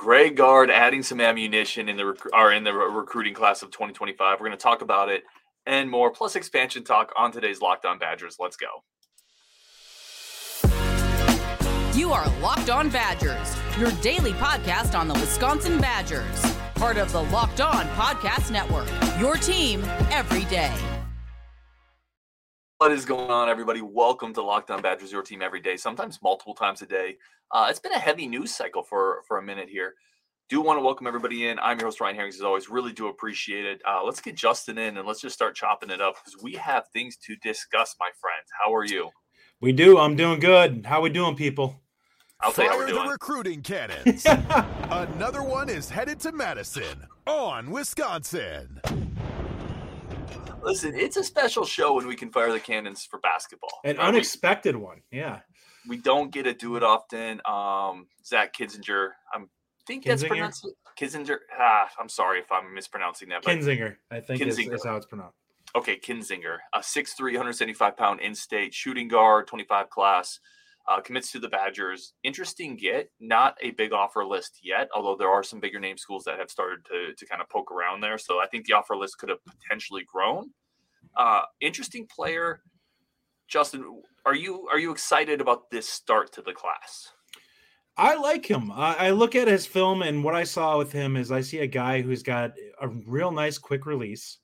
Greg Gard adding some ammunition in the rec- in the re- recruiting class of 2025. We're going to talk about it and more, plus expansion talk on today's Locked On Badgers. Let's go. You are Locked On Badgers, your daily podcast on the Wisconsin Badgers, part of the Locked On Podcast Network. Your team every day. What is going on, everybody? Welcome to Locked On Badgers, your team every day, sometimes multiple times a day. Uh, it's been a heavy news cycle for for a minute here. Do want to welcome everybody in. I'm your host Ryan Herrings, as always. Really do appreciate it. Uh, let's get Justin in and let's just start chopping it up because we have things to discuss, my friends. How are you? We do. I'm doing good. How are we doing, people? I'll tell you how we're Fire doing. the recruiting cannons. Another one is headed to Madison on Wisconsin. Listen, it's a special show when we can fire the cannons for basketball. An right? We- unexpected one. Yeah. we don't get to do it often. Um, Zach Kinzinger, I'm think that's pronounced Kinzinger. Ah, I'm sorry if I'm mispronouncing that. Kinzinger, I think is, is how it's pronounced. okay, Kinzinger, a 6'3", 175 pound in-state shooting guard, 25 class, uh, commits to the Badgers. Interesting get, not a big offer list yet, although there are some bigger name schools that have started to to kind of poke around there. So I think the offer list could have potentially grown. Uh, interesting player, Justin. Are you are you excited about this start to the class? I like him. I, I look at his film, and what I saw with him is I see a guy who's got a real nice quick release.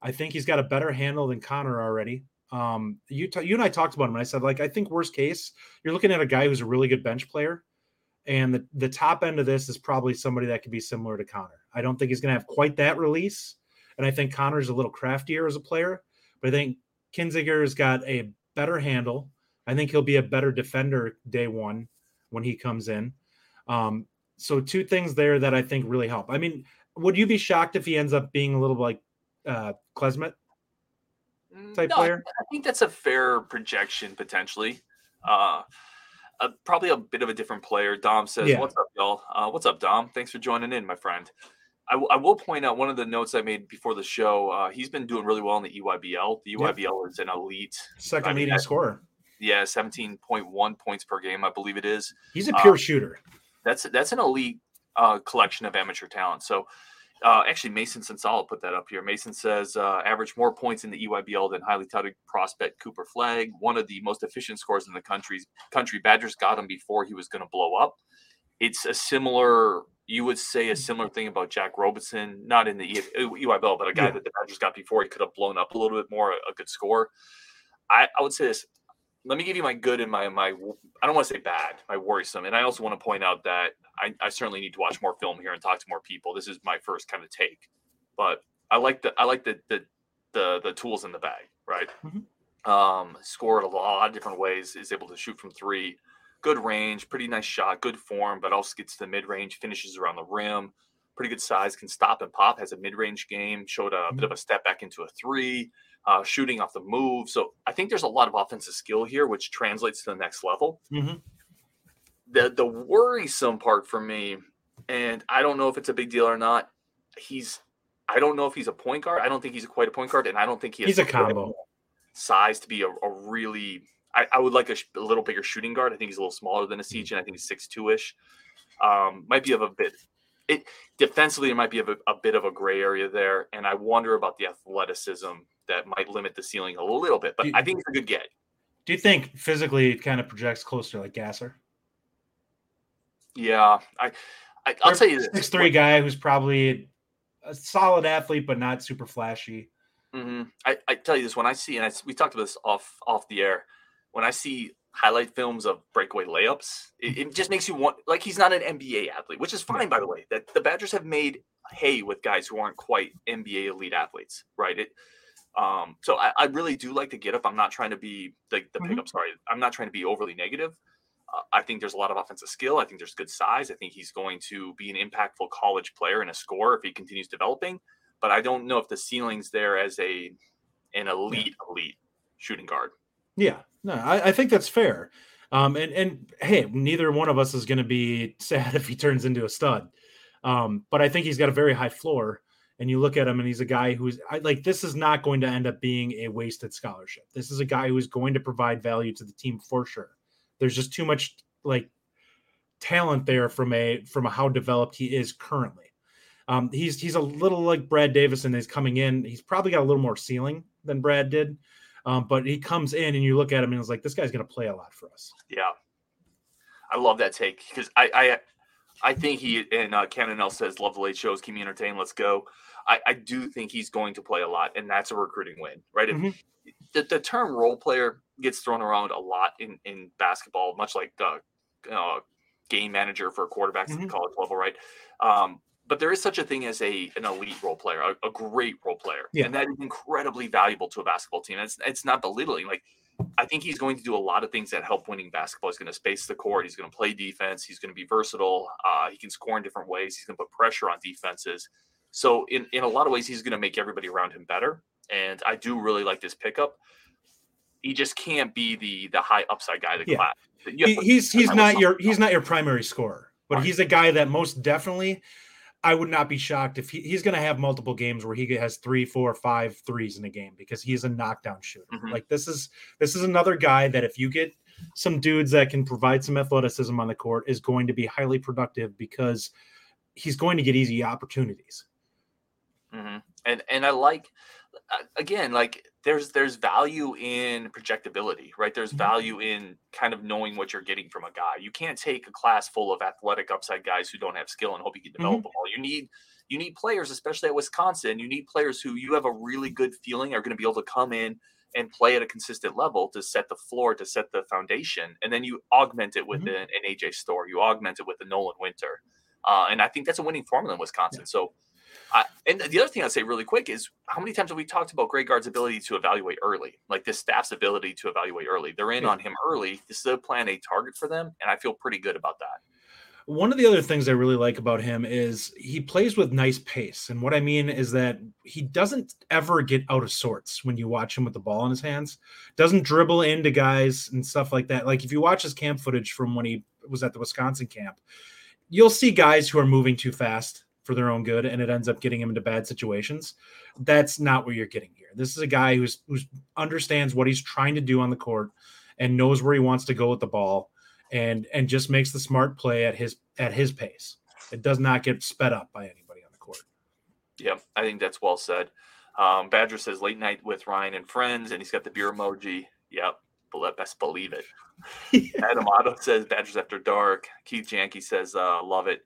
I think he's got a better handle than Connor already. Um, you ta- you and I talked about him, and I said like I think worst case you're looking at a guy who's a really good bench player, and the the top end of this is probably somebody that could be similar to Connor. I don't think he's going to have quite that release, and I think Connor's a little craftier as a player, but I think Kinziger's got a better handle. I think he'll be a better defender day one when he comes in. Um, so two things there that I think really help. I mean, would you be shocked if he ends up being a little like uh Klesmit? Type No, I- player? I think that's a fair projection potentially. Uh, uh, probably a bit of a different player. Dom says, Yeah. "What's up, y'all? Uh, what's up, Dom? Thanks for joining in, my friend." I, w- I will point out one of the notes I made before the show. Uh, he's been doing really well in the EYBL. The Yeah. EYBL is an elite. Second I mean, leading I- scorer. Yeah, seventeen point one points per game, I believe it is. He's a uh, pure shooter. That's that's an elite uh, collection of amateur talent. So, uh, actually, Mason Sensala put that up here. Mason says uh, averaged more points in the EYBL than highly touted prospect Cooper Flagg, one of the most efficient scores in the country. country. Badgers got him before he was going to blow up. It's a similar, you would say, a similar thing about Jack Robinson, not in the EYBL, but a guy Yeah. that the Badgers got before he could have blown up a little bit more, a good score. I, I would say this. Let me give you my good and my my. I don't want to say bad, my worrisome, and I also want to point out that I, I certainly need to watch more film here and talk to more people. This is my first kind of take, but I like the I like the the the, the tools in the bag, right? Um, scored a lot of different ways. Is able to shoot from three, good range, pretty nice shot, good form, but also gets to the mid range, finishes around the rim, pretty good size, can stop and pop. Has a mid range game. Showed a bit of a step back into a three uh, shooting off the move. So I think there's a lot of offensive skill here, which translates to the next level. Mhm. The the worrisome part for me, and I don't know if it's a big deal or not. He's I don't know if he's a point guard. I don't think he's quite a point guard, and I don't think he has He's a combo. size to be a, a really. I, I would like a, sh- a little bigger shooting guard. I think he's a little smaller than a siege, and I think he's six two ish. Um, might be of a bit. It defensively, it might be of a, a bit of a gray area there, and I wonder about the athleticism that might limit the ceiling a little bit. But Do- I think it's a good get. Do you think physically it kind of projects closer like Gasser? Yeah, I, I I'll tell you this: Six three guy who's probably a solid athlete, but not super flashy. hmm I, I tell you this when I see, and I, we talked about this off off the air. When I see highlight films of breakaway layups, it, it just makes you want like he's not an NBA athlete, which is fine by the way. That the Badgers have made hay with guys who aren't quite NBA elite athletes, right? It. Um, so I, I really do like the get up. I'm not trying to be the, the Mhm. pickup. Sorry, I'm not trying to be overly negative. Uh, I think there's a lot of offensive skill. I think there's good size. I think he's going to be an impactful college player and a scorer if he continues developing. But I don't know if the ceiling's there as a an elite elite shooting guard. Yeah, no, I, I think that's fair. Um, and and hey, neither one of us is going to be sad if he turns into a stud. Um, but I think he's got a very high floor. And you look at him, and he's a guy who's like, this is not going to end up being a wasted scholarship. This is a guy who is going to provide value to the team for sure. There's just too much like talent there from a from a how developed he is currently. Um, he's he's a little like Brad Davison. He's coming in. He's probably got a little more ceiling than Brad did, um, but he comes in and you look at him and it's like this guy's going to play a lot for us. Yeah, I love that take because I I I think he and uh, Cannon says love the late shows, keep me entertained. Let's go. I, I do think he's going to play a lot, and that's a recruiting win, right? Mm-hmm. the, the term role player gets thrown around a lot in in basketball, much like the uh, game manager for quarterbacks mm-hmm. at the college level, right? Um, but there is such a thing as a an elite role player, a, a great role player, yeah. and that is incredibly valuable to a basketball team. It's it's not belittling. Like I think he's going to do a lot of things that help winning basketball. He's going to space the court. He's going to play defense. He's going to be versatile. Uh, he can score in different ways. He's going to put pressure on defenses. So in in a lot of ways, he's going to make everybody around him better. And I do really like this pickup. He just can't be the the high upside guy. The yeah. class. He, he's he's not your he's not your primary scorer, but right. he's a guy that most definitely I would not be shocked if he, he's going to have multiple games where he has three, four, five threes in a game because he's a knockdown shooter. Mm-hmm. Like this is this is another guy that if you get some dudes that can provide some athleticism on the court is going to be highly productive because he's going to get easy opportunities. Mm-hmm. And and I like again like there's there's value in projectability, right? There's mm-hmm. value in kind of knowing what you're getting from a guy. You can't take a class full of athletic upside guys who don't have skill and hope you can develop mm-hmm. them all. You need you need players, especially at Wisconsin. You need players who you have a really good feeling are going to be able to come in and play at a consistent level to set the floor, to set the foundation, and then you augment it with mm-hmm. an, an, AJ Storr. You augment it with a Nolan Winter, uh, and I think that's a winning formula in Wisconsin. Yeah. So And the other thing I'd say really quick is how many times have we talked about Greg Gard's ability to evaluate early, like this staff's ability to evaluate early? They're in yeah. on him early. This is a plan A target for them, and I feel pretty good about that. One of the other things I really like about him is he plays with nice pace. And what I mean is that he doesn't ever get out of sorts when you watch him with the ball in his hands. Doesn't dribble into guys and stuff like that. Like if you watch his camp footage from when he was at the Wisconsin camp, you'll see guys who are moving too fast for their own good and it ends up getting him into bad situations. That's not what you're getting here. This is a guy who's who's understands what he's trying to do on the court and knows where he wants to go with the ball and and just makes the smart play at his at his pace. It does not get sped up by anybody on the court. Yeah, I think that's well said. Um, Badger says late night with Ryan and friends, and he's got the beer emoji. Yep, best believe it. Adam Otto says Badgers after dark. Keith Janke says uh, love it.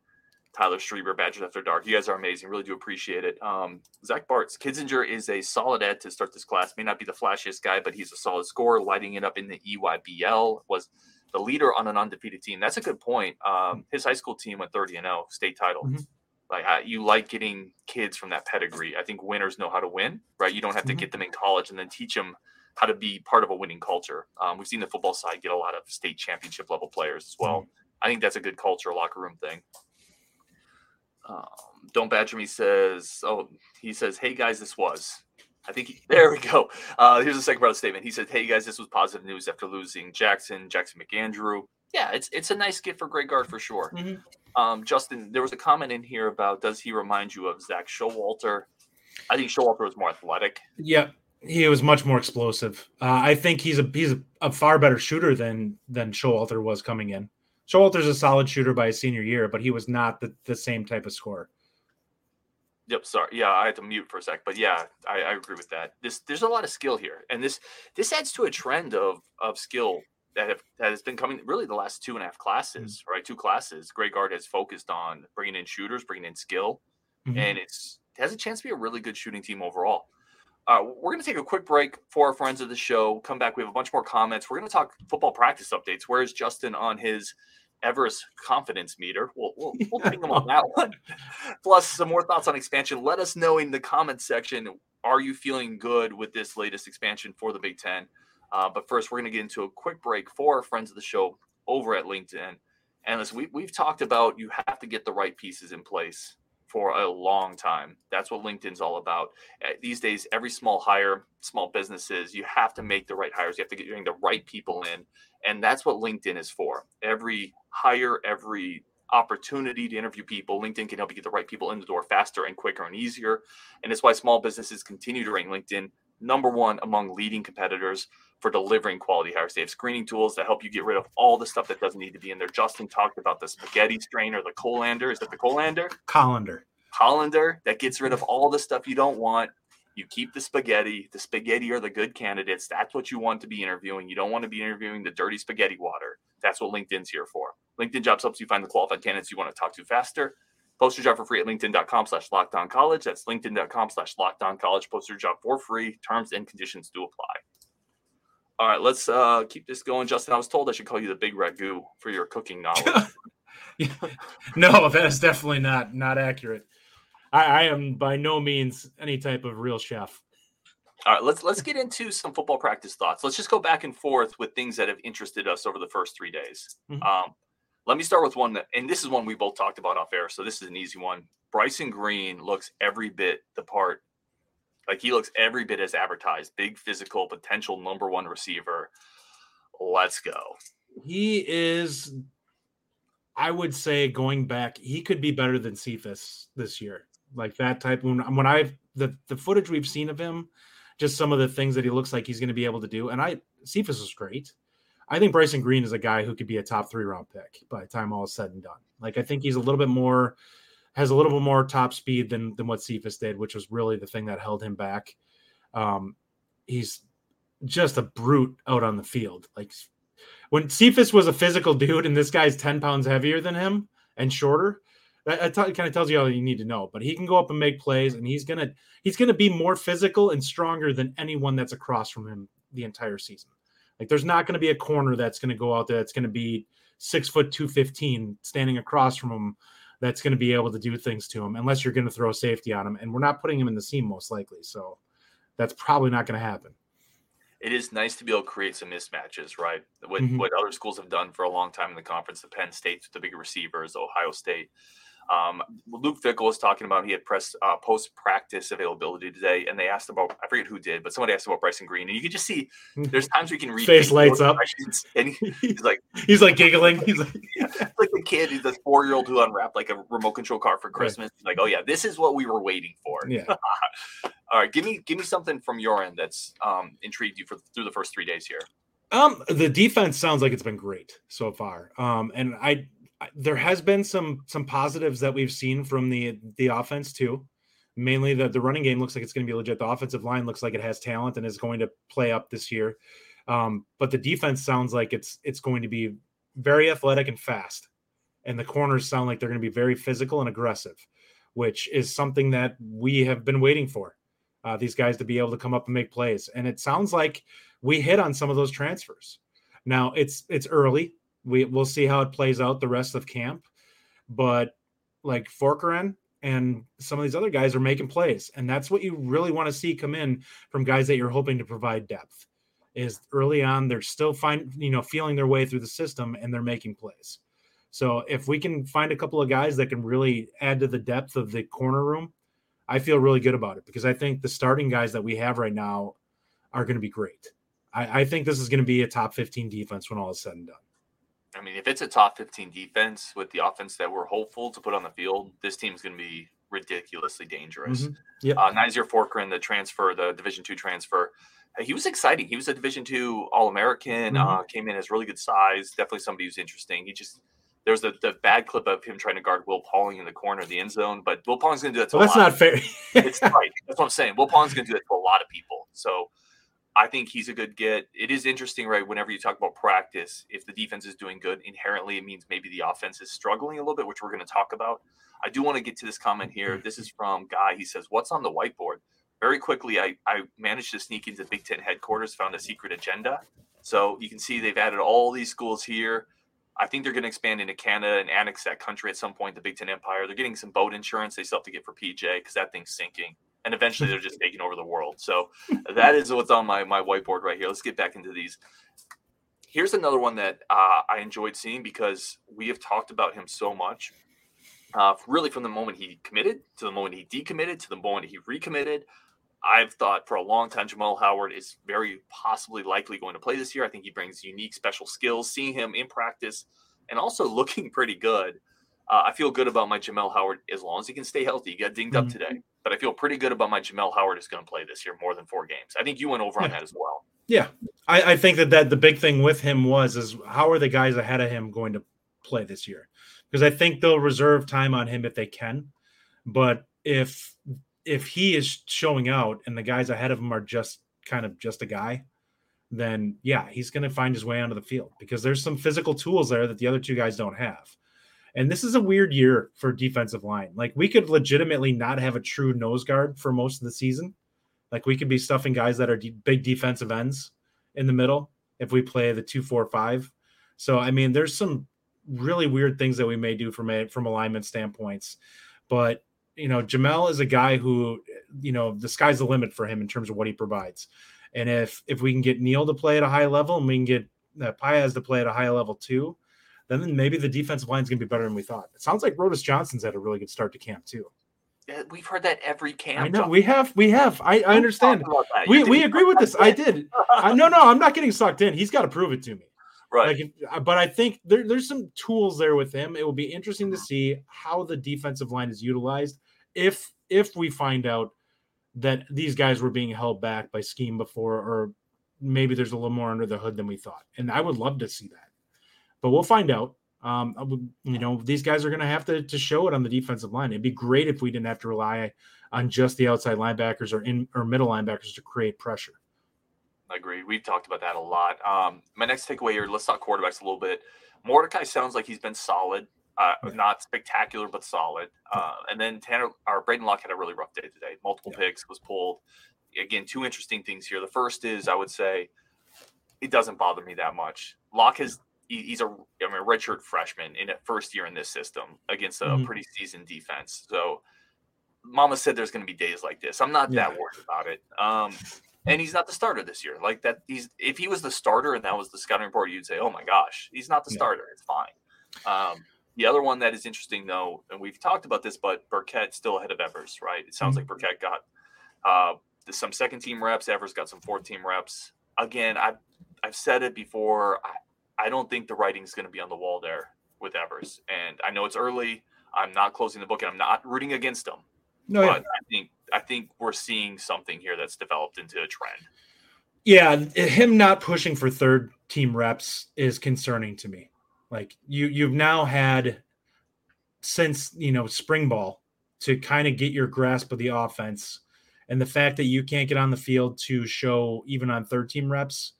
Tyler Strieber, Badgers After Dark. You guys are amazing. Really do appreciate it. Um, Zach Bartz, Kinzinger is a solid ed to start this class. May not be the flashiest guy, but he's a solid scorer, lighting it up in the EYBL. Was the leader on an undefeated team. That's a good point. Um, his high school team went 30 and 0, state title. Mm-hmm. Like I, you like getting kids from that pedigree. I think winners know how to win, right? You don't have to mm-hmm. get them in college and then teach them how to be part of a winning culture. Um, we've seen the football side get a lot of state championship level players as well. Mm-hmm. I think that's a good culture, locker room thing. Um, Don't Badger Me says, oh, he says, hey guys, this was. I think he, there we go. Uh, here's a second part of the statement. He said, "Hey guys, this was positive news after losing Jackson, Jackson McAndrew. Yeah, it's it's a nice gift for Greg Gard for sure." Mm-hmm. Um, Justin, there was a comment in here about does he remind you of Zak Showalter? I think Showalter was more athletic. Yeah, he was much more explosive. Uh, I think he's a he's a, a, far better shooter than than Showalter was coming in. Showalter's a solid shooter by his senior year, but he was not the, the same type of scorer. Yep, sorry. Yeah, I had to mute for a sec, but yeah, I, I, agree with that. This there's a lot of skill here, and this this adds to a trend of of skill that have that has been coming really the last two and a half classes, mm-hmm. right? Two classes. Greg Gard has focused on bringing in shooters, bringing in skill, mm-hmm. and it's it has a chance to be a really good shooting team overall. Uh, we're going to take a quick break for our friends of the show. Come back. We have a bunch more comments. We're going to talk football practice updates. Where is Justin on his Everest confidence meter. We'll, we'll, we'll ping them on that one. Plus, some more thoughts on expansion. Let us know in the comments section. Are you feeling good with this latest expansion for the Big Ten? Uh, but first, we're going to get into a quick break for our friends of the show over at LinkedIn. And as we, we've talked about, you have to get the right pieces in place for a long time. That's what LinkedIn's all about. Uh, these days, every small hire, small businesses, you have to make the right hires. You have to get the right people in. And that's what LinkedIn is for. Every hire, every opportunity to interview people, LinkedIn can help you get the right people in the door faster and quicker and easier. And it's why small businesses continue to rank LinkedIn number one among leading competitors. For delivering quality hires. They have screening tools that help you get rid of all the stuff that doesn't need to be in there. Justin talked about the spaghetti strainer, the colander. Is that the colander? Colander. Colander that gets rid of all the stuff you don't want. You keep the spaghetti. The spaghetti are the good candidates. That's what you want to be interviewing. You don't want to be interviewing the dirty spaghetti water. That's what LinkedIn's here for. LinkedIn Jobs helps you find the qualified candidates you want to talk to faster. Post your job for free at linkedin.com slash lockdown college. That's linkedin.com slash lockdown college. Post your job for free. Terms and conditions do apply. All right, let's uh, keep this going. Justin, I was told I should call you the big ragu for your cooking knowledge. no, that is definitely not not accurate. I, I am by no means any type of real chef. All right, let's let's get into some football practice thoughts. Let's just go back and forth with things that have interested us over the first three days. Mm-hmm. Um, let me start with one that, and this is one we both talked about off air, so this is an easy one. Bryson Green looks every bit the part. Like he looks every bit as advertised. Big physical, potential number one receiver. Let's go. He is, I would say, going back, he could be better than Cephus this year like that type. When when I've the the footage we've seen of him, just some of the things that he looks like he's going to be able to do. And I Cephus is great. I think Bryson Green is a guy who could be a top three round pick by the time all is said and done. Like I think he's a little bit more has a little bit more top speed than than what Cephus did, which was really the thing that held him back. Um, he's just a brute out on the field. Like when Cephus was a physical dude and this guy's 10 pounds heavier than him and shorter, that, that kind of tells you all you need to know. But he can go up and make plays, and he's gonna he's gonna be more physical and stronger than anyone that's across from him the entire season. Like there's not to be a corner that's to go out there that's to be six foot two fifteen standing across from him that's going to be able to do things to him unless you're going to throw safety on him. And we're not putting him in the seam most likely, so that's probably not going to happen. It is nice to be able to create some mismatches, right? What mm-hmm. what other schools have done for a long time in the conference, the Penn State, the big receivers, Ohio State. Um, Luke Fickell was talking about he had press uh, post practice availability today, and they asked about I forget who did, but somebody asked about Bryson Green, and you can just see there's times we can read face lights up, and he's like he's like giggling. He's like, yeah, like the kid, he's the four year old who unwrapped like a remote control car for Christmas. Right. Like, oh yeah, this is what we were waiting for. Yeah. All right, give me give me something from your end that's um, intrigued you for through the first three days here. Um, the defense sounds like it's been great so far. Um, and I there has been some some positives that we've seen from the the offense too. Mainly the the running game looks like it's going to be legit. The offensive line looks like it has talent and is going to play up this year. Um, but the defense sounds like it's it's going to be very athletic and fast, and the corners sound like they're going to be very physical and aggressive, which is something that we have been waiting for. Uh, these guys to be able to come up and make plays, and it sounds like we hit on some of those transfers. Now it's it's early we we'll see how it plays out the rest of camp. But like Fourqurean and some of these other guys are making plays, and that's what you really want to see come in from guys that you're hoping to provide depth. Is early on they're still find you know feeling their way through the system and they're making plays. So if we can find a couple of guys that can really add to the depth of the corner room, I feel really good about it because I think the starting guys that we have right now are going to be great. I, I think this is going to be a top 15 defense when all is said and done. I mean, if it's a top 15 defense with the offense that we're hopeful to put on the field, this team's going to be ridiculously dangerous. Mm-hmm. Yeah. Uh, Fourqurean, the transfer, the Division two transfer, he was exciting. He was a Division two All American. Mm-hmm. Uh, came in as really good size. Definitely somebody who's interesting. He just there's the, the bad clip of him trying to guard Will Pauling in the corner of the end zone, but Will Pauling's going to do that. To well, that's not fair. it's right. That's what I'm saying. Will Pauling's going to do that to a lot of people. So I think he's a good get. It is interesting, right? Whenever you talk about practice, if the defense is doing good, inherently it means maybe the offense is struggling a little bit, which we're going to talk about. I do want to get to this comment here. Mm-hmm. This is from Guy. He says, What's on the whiteboard? Very quickly, I, I managed to sneak into Big Ten headquarters, found a secret agenda. So you can see they've added all these schools here. I think they're going to expand into Canada and annex that country at some point, the Big Ten Empire. They're getting some boat insurance they still have to get for PJ because that thing's sinking and eventually they're just taking over the world. So that is what's on my my whiteboard right here. Let's get back into these. Here's another one that uh, I enjoyed seeing because we have talked about him so much. Uh, really, from the moment he committed to the moment he decommitted to the moment he recommitted, I've thought for a long time Jamel Howard is very possibly likely going to play this year. I think he brings unique special skills. Seeing him in practice and also looking pretty good, uh, I feel good about my Jamel Howard as long as he can stay healthy. He got dinged mm-hmm. up today but I feel pretty good about my Jamel Howard is going to play this year more than four games. I think you went over on that as well. Yeah, I, I think that that the big thing with him was is how are the guys ahead of him going to play this year? Because I think they'll reserve time on him if they can, but if if he is showing out and the guys ahead of him are just kind of just a guy, then yeah, he's going to find his way onto the field because there's some physical tools there that the other two guys don't have. And this is a weird year for defensive line. Like we could legitimately not have a true nose guard for most of the season. Like we could be stuffing guys that are de- big defensive ends in the middle if we play the two, four, five. So I mean, there's some really weird things that we may do from a from alignment standpoints, but you know, Jamel is a guy who, you know, the sky's the limit for him in terms of what he provides. And if if we can get Neal to play at a high level and we can get uh, Paez to play at a high level too, then maybe the defensive line is going to be better than we thought. It sounds like Rodas Johnson's had a really good start to camp too. Yeah, we've heard that every camp. I know we have, we have. I, I understand. We we agree with this. I did. I, no, no, I'm not getting sucked in. He's got to prove it to me. Right. Like, uh, but I think there, there's some tools there with him. It will be interesting to see how the defensive line is utilized. If if we find out that these guys were being held back by scheme before, or maybe there's a little more under the hood than we thought, and I would love to see that. But we'll find out. Um, you know, these guys are going to have to to show it on the defensive line. It'd be great if we didn't have to rely on just the outside linebackers or in or middle linebackers to create pressure. I agree. We've talked about that a lot. Um, my next takeaway here, let's talk quarterbacks a little bit. Mordecai sounds like he's been solid, uh, yeah. not spectacular, but solid. Uh, and then Tanner or Braden Locke had a really rough day today. Multiple yeah. picks was pulled. Again, two interesting things here. The first is I would say it doesn't bother me that much. Locke has he's a I mean redshirt freshman in a first year in this system against a mm-hmm. pretty seasoned defense. So Mama said there's going to be days like this. I'm not yeah. that worried about it. Um, and he's not the starter this year. Like that, he's if he was the starter and that was the scouting report, you'd say, "Oh my gosh, he's not the yeah. starter. It's fine." Um, the other one that is interesting, though, and we've talked about this, but Burkett still ahead of Evers, right? It sounds mm-hmm. like Burkett got uh, some second team reps. Evers got some fourth team reps. Again, I've I've said it before. I, I don't think the writing's going to be on the wall there with Evers, and I know it's early. I'm not closing the book, and I'm not rooting against him. No, but yeah. I think I think we're seeing something here that's developed into a trend. Yeah, him not pushing for third team reps is concerning to me. Like you you've now had since, you know, spring ball to kind of get your grasp of the offense and the fact that you can't get on the field to show even on third team reps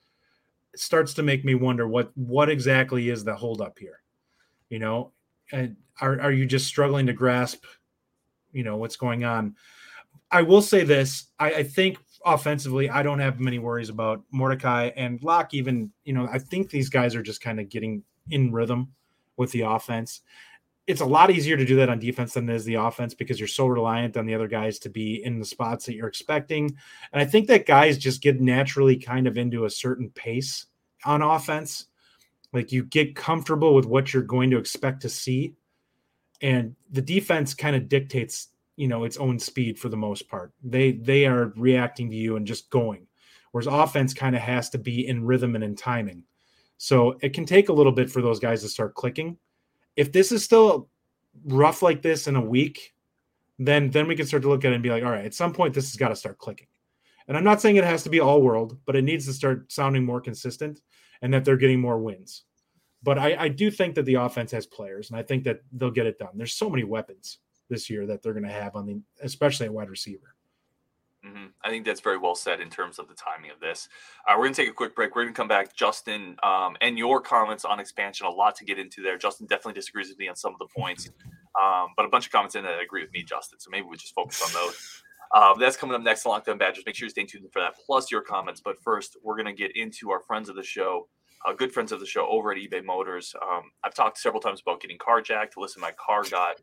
starts to make me wonder what what exactly is the holdup here. You know, and are are you just struggling to grasp, you know, what's going on? I will say this: I, I, think offensively, I don't have many worries about Mordecai and Locke. Even you know, I think these guys are just kind of getting in rhythm with the offense. It's a lot easier to do that on defense than it is the offense because you're so reliant on the other guys to be in the spots that you're expecting. And I think that guys just get naturally kind of into a certain pace on offense. Like you get comfortable with what you're going to expect to see. And the defense kind of dictates you know its own speed for the most part. They they are reacting to you and just going. Whereas offense kind of has to be in rhythm and in timing. So it can take a little bit for those guys to start clicking. If this is still rough like this in a week, then then we can start to look at it and be like, all right, at some point this has got to start clicking. And I'm not saying it has to be all world, but it needs to start sounding more consistent and that they're getting more wins. But I, I do think that the offense has players, and I think that they'll get it done. There's so many weapons this year that they're going to have on the, especially at wide receiver. Mm-hmm. I think that's very well said in terms of the timing of this. Uh, we're going to take a quick break. We're going to come back, Justin, um, and your comments on expansion. A lot to get into there. Justin definitely disagrees with me on some of the points, um, but a bunch of comments in that agree with me, Justin. So maybe we just focus on those. Um, that's coming up next on Locked On Badgers. Make sure you stay tuned for that, plus your comments. But first, we're going to get into our friends of the show, uh, good friends of the show over at eBay Motors. Um, I've talked several times about getting carjacked. Listen, my car got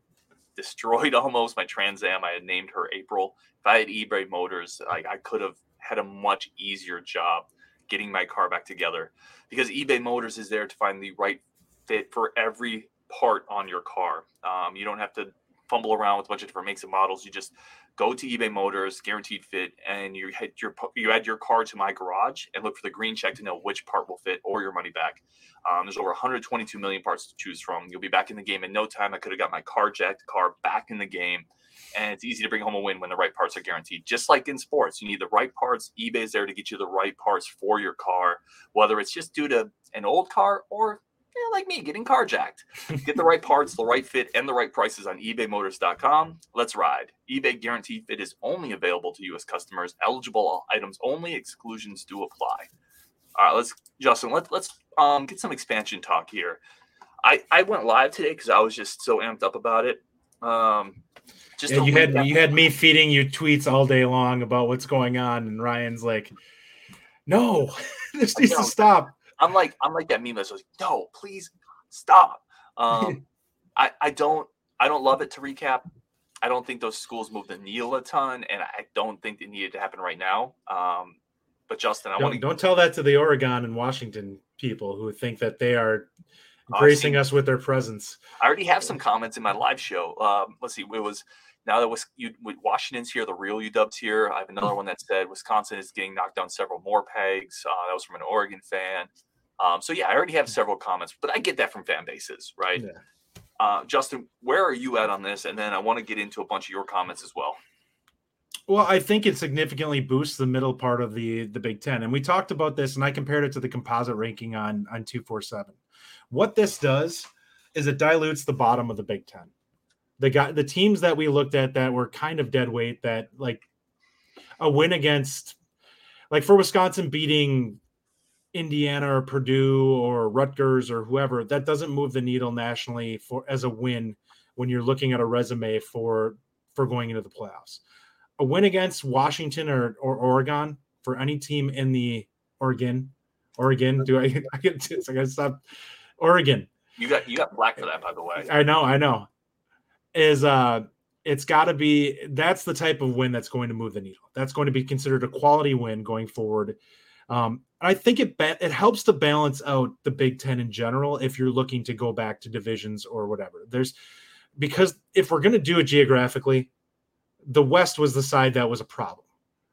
destroyed almost my Trans Am. I had named her April. If I had eBay Motors, like I could have had a much easier job getting my car back together because eBay Motors is there to find the right fit for every part on your car. Um, you don't have to fumble around with a bunch of different makes and models. You just go to eBay Motors, guaranteed fit, and you hit your you add your car to my garage and look for the green check to know which part will fit or your money back. Um, there's over 122 million parts to choose from. You'll be back in the game in no time. I could have got my car jacked car back in the game, and it's easy to bring home a win when the right parts are guaranteed. Just like in sports, you need the right parts. eBay's there to get you the right parts for your car, whether it's just due to an old car or like me, getting carjacked. Get the right parts, the right fit, and the right prices on ebaymotors.com. Let's ride. eBay guaranteed fit is only available to U.S. customers. Eligible items only. Exclusions do apply. All right, let's Justin. Let, let's um, get some expansion talk here. I, I went live today because I was just so amped up about it. Um, just yeah, you had you had me feeding you tweets all day long about what's going on, and Ryan's like, "No, this needs to stop." I'm like I'm like that meme that's like, no, please stop. Um, I I don't I don't love it to recap. I don't think those schools move the needle a ton, and I don't think it needed to happen right now. Um, but Justin, I don't, want to don't tell that to the Oregon and Washington people who think that they are oh, gracing us with their presence. I already have some comments in my live show. Um, let's see, it was now that was you, Washington's here, the real UW's here. I have another mm-hmm. one that said Wisconsin is getting knocked down several more pegs. Uh, that was from an Oregon fan. Um, so yeah, I already have several comments, but I get that from fan bases, right? Yeah. Uh, Justin, where are you at on this? And then I want to get into a bunch of your comments as well. Well, I think it significantly boosts the middle part of the the Big Ten, and we talked about this, and I compared it to the composite ranking on on two four seven. What this does is it dilutes the bottom of the Big Ten. The guy, the teams that we looked at that were kind of dead weight, that like a win against, like for Wisconsin beating Indiana or Purdue or Rutgers or whoever, that doesn't move the needle nationally for as a win when you're looking at a resume for for going into the playoffs. A win against Washington or, or Oregon for any team in the Oregon, Oregon. Do I? I get I gotta stop. Oregon. You got you got black for that, by the way. I know, I know. Is uh, it's got to be. That's the type of win that's going to move the needle. That's going to be considered a quality win going forward. Um, I think it it helps to balance out the Big Ten in general if you're looking to go back to divisions or whatever. There's because if we're going to do it geographically, the West was the side that was a problem.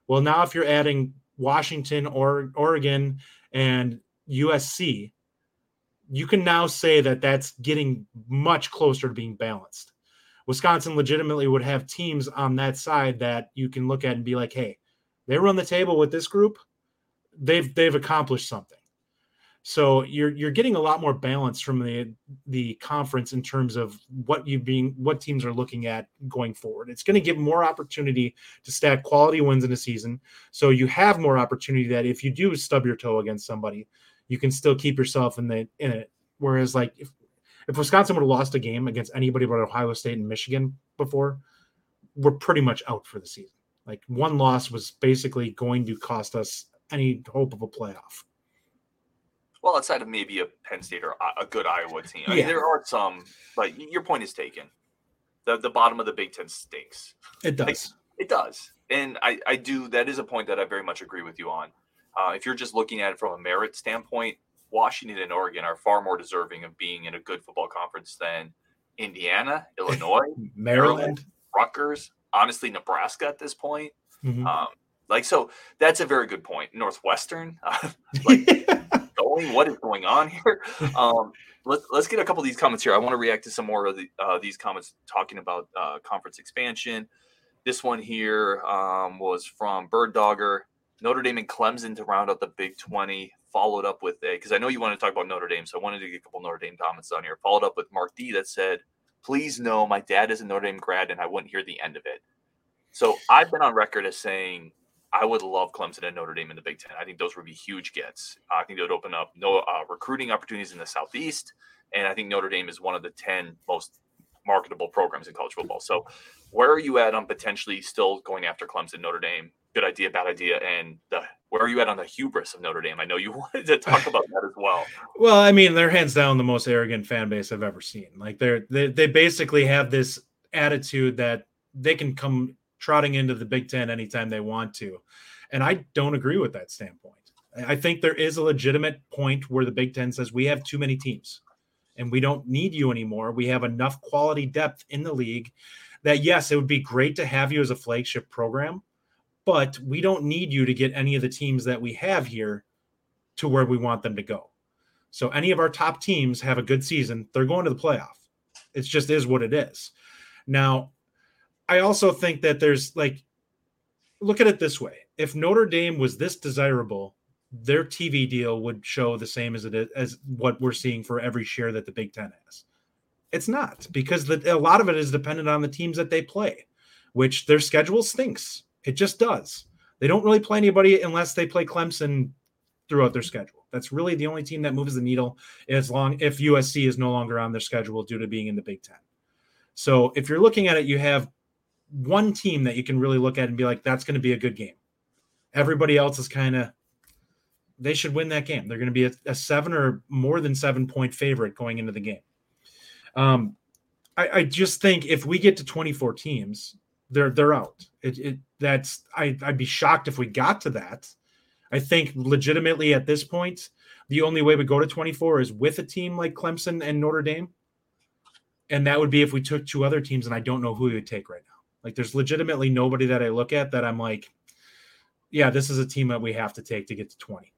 Well, now if you're adding Washington or Oregon and USC, you can now say that that's getting much closer to being balanced. Wisconsin legitimately would have teams on that side that you can look at and be like, hey, they run the table with this group they've they've accomplished something. So you're you're getting a lot more balance from the the conference in terms of what you being what teams are looking at going forward. It's going to give more opportunity to stack quality wins in a season. So you have more opportunity that if you do stub your toe against somebody, you can still keep yourself in the in it. Whereas like if if Wisconsin would have lost a game against anybody but Ohio State and Michigan before, we're pretty much out for the season. Like one loss was basically going to cost us any hope of a playoff. Well, outside of maybe a Penn State or a good Iowa team, I yeah. mean, there are some, but your point is taken. The the bottom of the Big Ten stinks. It does. Like, it does, and I I do. That is a point that I very much agree with you on. Uh, if you're just looking at it from a merit standpoint, Washington and Oregon are far more deserving of being in a good football conference than Indiana, Illinois, Maryland, Maryland, Rutgers, honestly, Nebraska at this point. Mm-hmm. Um, like so, that's a very good point. Northwestern, uh, like going, what is going on here? Um, let's let's get a couple of these comments here. I want to react to some more of the, uh, these comments talking about uh, conference expansion. This one here um, was from Bird Dogger. Notre Dame and Clemson to round out the Big 20. Followed up with a because I know you want to talk about Notre Dame, so I wanted to get a couple Notre Dame comments on here. Followed up with Mark D that said, "Please know my dad is a Notre Dame grad, and I wouldn't hear the end of it." So I've been on record as saying I would love Clemson and Notre Dame in the Big Ten. I think those would be huge gets. I think they would open up no uh, recruiting opportunities in the Southeast, and I think Notre Dame is one of the ten most marketable programs in college football. So, where are you at on potentially still going after Clemson, Notre Dame? Good idea, bad idea, and the where are you at on the hubris of Notre Dame? I know you wanted to talk about that as well. Well, I mean, they're hands down the most arrogant fan base I've ever seen. Like they're they, they basically have this attitude that they can come trotting into the Big Ten anytime they want to. And I don't agree with that standpoint. I think there is a legitimate point where the Big Ten says we have too many teams. and we don't need you anymore. We have enough quality depth in the league that yes, it would be great to have you as a flagship program, but we don't need you to get any of the teams that we have here to where we want them to go. So any of our top teams have a good season, they're going to the playoff. It just is what it is. Now, I also think that there's like look at it this way. If Notre Dame was this desirable, their TV deal would show the same as it is as what we're seeing for every share that the Big Ten has. It's not because the, a lot of it is dependent on the teams that they play, which their schedule stinks. It just does. They don't really play anybody unless they play Clemson throughout their schedule. That's really the only team that moves the needle as long if USC is no longer on their schedule due to being in the Big Ten. So if you're looking at it, you have one team that you can really look at and be like, that's going to be a good game. Everybody else is kind of they should win that game. They're going to be a, a, seven or more than seven point favorite going into the game. Um, I, I, just think if we get to 24 teams, they're they're out. It, it that's I, I'd be shocked if we got to that. I think legitimately at this point, the only way we go to 24 is with a team like Clemson and Notre Dame. And that would be if we took two other teams, and I don't know who we would take right now. Like there's legitimately nobody that I look at that I'm like, yeah, this is a team that we have to take to get to 20.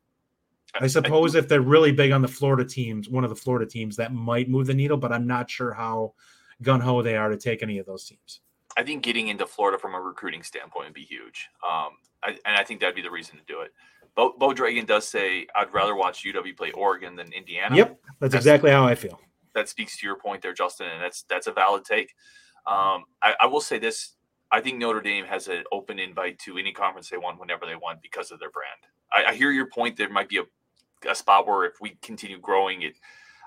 I suppose if they're really big on the Florida teams, one of the Florida teams, that might move the needle, but I'm not sure how gun ho they are to take any of those teams. I think getting into Florida from a recruiting standpoint would be huge. Um, I, and I think that'd be the reason to do it. Bo, Bo Dragon does say, I'd rather watch UW play Oregon than Indiana. Yep. That's, that's exactly how I feel. That speaks to your point there, Justin. And that's, that's a valid take. Um, I, I will say this I think Notre Dame has an open invite to any conference they want whenever they want because of their brand. I, I hear your point. There might be a a spot where if we continue growing it,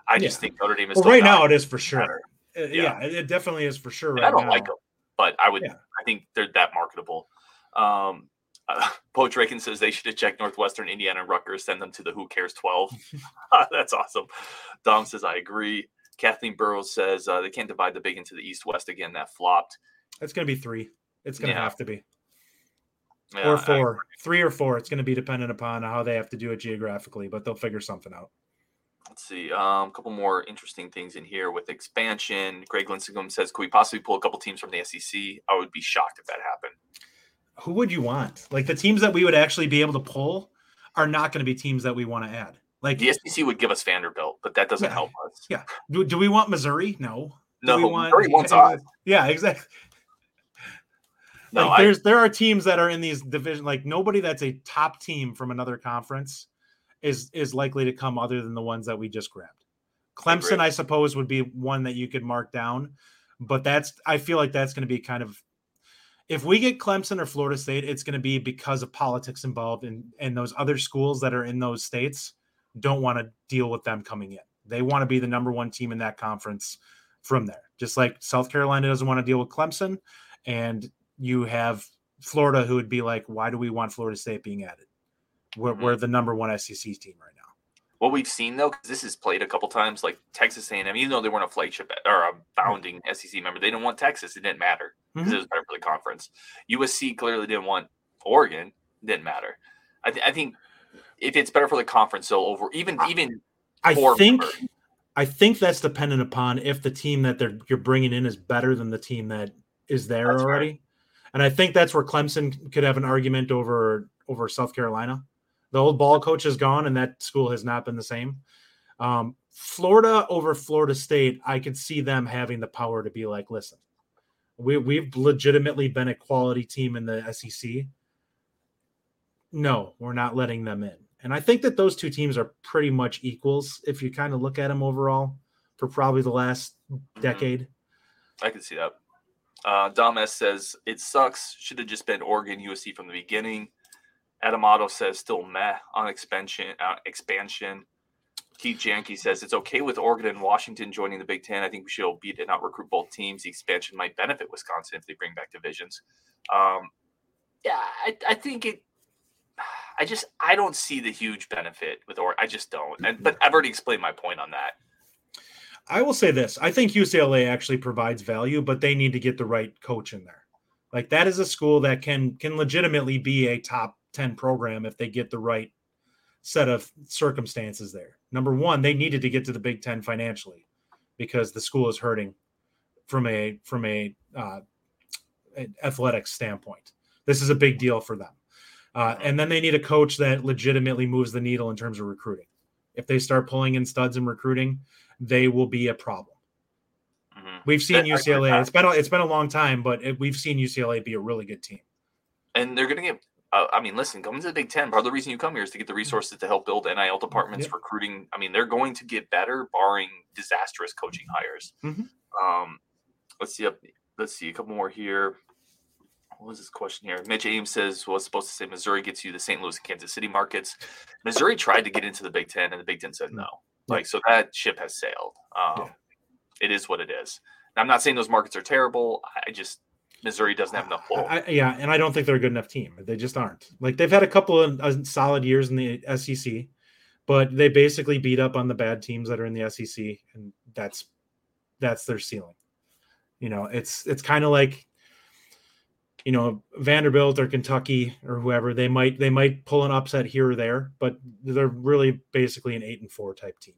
I just think Notre Dame is. Well, right now it is for sure. Uh, yeah. yeah. it definitely is for sure. Right I don't now. like them, but I would. Yeah. I think they're that marketable. Um, uh, Poe Draken says they should have checked Northwestern, Indiana, and Rutgers, send them to the Who Cares 12. That's awesome. Dom says, I agree. Kathleen Burrows says uh, they can't divide the big into the East West again. That flopped. It's going to be three. It's going to yeah. have to be. Yeah, or four, three or four. It's going to be dependent upon how they have to do it geographically, but they'll figure something out. Let's see. Um, a couple more interesting things in here with expansion. Greg Lincecum says, "Could we possibly pull a couple teams from the SEC?" I would be shocked if that happened. Who would you want? Like the teams that we would actually be able to pull are not going to be teams that we want to add. Like the SEC would give us Vanderbilt, but that doesn't yeah, help us. Yeah. Do, do we want Missouri? No. Do no. we want, Missouri wants us. Yeah, exactly. No, like there's there are teams that are in these division like nobody that's a top team from another conference is is likely to come other than the ones that we just grabbed. Clemson, I, I suppose, would be one that you could mark down, but that's I feel like that's going to be kind of if we get Clemson or Florida State, it's going to be because of politics involved, and and those other schools that are in those states don't want to deal with them coming in. They want to be the number one team in that conference from there. Just like South Carolina doesn't want to deal with Clemson, and you have Florida, who would be like, why do we want Florida State being added? We're, mm-hmm. we're the number one SEC team right now. What we've seen though, because this is played a couple times, like Texas A&M, even though they weren't a flagship or a founding SEC member, they didn't want Texas. It didn't matter because mm-hmm. it was better for the conference. USC clearly didn't want Oregon. It didn't matter. I, th- I think if it's better for the conference, so over even even I think member, I think that's dependent upon if the team that they're you're bringing in is better than the team that is there already. Right. And I think that's where Clemson could have an argument over over South Carolina. The old ball coach is gone, and that school has not been the same. Um, Florida over Florida State, I could see them having the power to be like, listen, we we've legitimately been a quality team in the SEC. No, we're not letting them in. And I think that those two teams are pretty much equals if you kind of look at them overall for probably the last mm-hmm. decade. I can see that. Uh, Dom S says it sucks. Should have just been Oregon USC from the beginning. Adamato says still meh on expansion. Uh, expansion. Keith Janke says it's okay with Oregon and Washington joining the Big Ten. I think we should beat and not recruit both teams. The expansion might benefit Wisconsin if they bring back divisions. Um, yeah, I, I think it. I just I don't see the huge benefit with Oregon. I just don't. And but I've already explained my point on that. I will say this: I think UCLA actually provides value, but they need to get the right coach in there. Like that is a school that can can legitimately be a top ten program if they get the right set of circumstances there. Number one, they needed to get to the Big Ten financially. because the school is hurting from a from a uh, athletic standpoint. This is a big deal for them. Uh, and then they need a coach that legitimately moves the needle in terms of recruiting. If they start pulling in studs in recruiting, they will be a problem. Mm-hmm. We've seen UCLA. It's been a, it's been a long time, but it, we've seen UCLA be a really good team. And they're going to get. Uh, I mean, listen, coming to the Big Ten, part of the reason you come here is to get the resources to help build NIL departments, yep. recruiting. I mean, they're going to get better, barring disastrous coaching hires. Mm-hmm. Um, let's see. Let's see a couple more here what was this question here? Mitch Ames says was supposed to say Missouri gets you the St. Louis and Kansas City markets. Missouri tried to get into the Big Ten, and the Big Ten said mm. no. Like so, that ship has sailed. Um, yeah. It is what it is. Now, I'm not saying those markets are terrible. I just Missouri doesn't have enough pull. I, yeah, and I don't think they're a good enough team. They just aren't. Like they've had a couple of uh, solid years in the SEC, but they basically beat up on the bad teams that are in the SEC, and that's that's their ceiling. You know, it's it's kind of like you know Vanderbilt or Kentucky or whoever they might they might pull an upset here or there, but they're really basically an eight and four type team.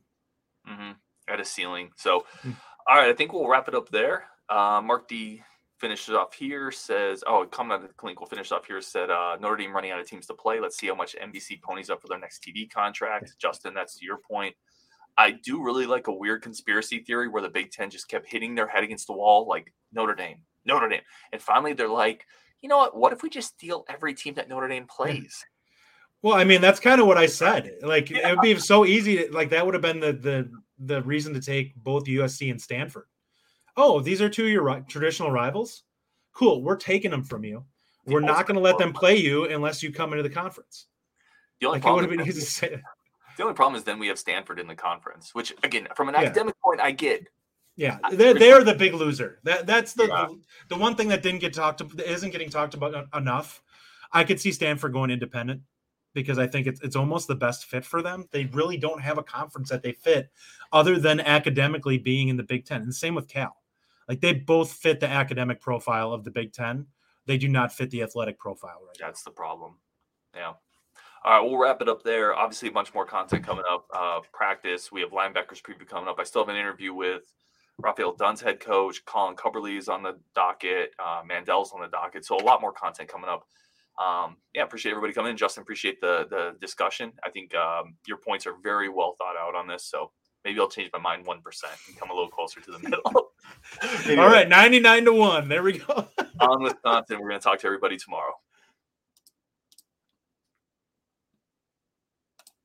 Mm-hmm. At a ceiling. So, mm-hmm. all right, I think we'll wrap it up there. Uh, Mark D finishes off here. Says, "Oh, comment on the link will finish off here." Said uh, Notre Dame running out of teams to play. Let's see how much NBC ponies up for their next TV contract. Justin, that's to your point. I do really like a weird conspiracy theory where the Big Ten just kept hitting their head against the wall, like Notre Dame, Notre Dame. And finally, they're like, you know what? What if we just steal every team that Notre Dame plays? Well, I mean, that's kind of what I said. Like, yeah. it would be so easy. To, like, that would have been the the the reason to take both USC and Stanford. Oh, these are two of your ri- traditional rivals. Cool, we're taking them from you. We're not going to let them play you unless you come into the conference. The only like, problem would have been easy to say. The only problem is then we have Stanford in the conference, which again, from an yeah. academic point, I get. Yeah, they're, they're the big loser. That that's the, yeah. the, the one thing that didn't get talked about isn't getting talked about enough. I could see Stanford going independent because I think it's it's almost the best fit for them. They really don't have a conference that they fit other than academically being in the Big Ten. And same with Cal. Like they both fit the academic profile of the Big Ten. They do not fit the athletic profile right That's now. the problem. Yeah. All right, we'll wrap it up there. Obviously, a bunch more content coming up. Uh, practice. We have linebackers preview coming up. I still have an interview with Rafael Dunn's head coach, Colin Cubberley is on the docket, uh, Mandel's on the docket. So a lot more content coming up. Um, yeah, appreciate everybody coming in. Justin, appreciate the the discussion. I think um, your points are very well thought out on this. So maybe I'll change my mind one percent and come a little closer to the middle. All right, ninety nine to one. There we go. on Wisconsin, we're going to talk to everybody tomorrow.